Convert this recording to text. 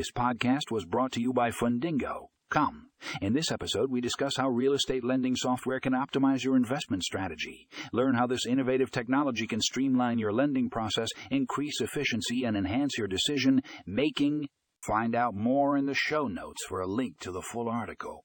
This podcast was brought to you by Fundingo. Come. In this episode, we discuss how real estate lending software can optimize your investment strategy. Learn how this innovative technology can streamline your lending process, increase efficiency, and enhance your decision making. Find out more in the show notes for a link to the full article.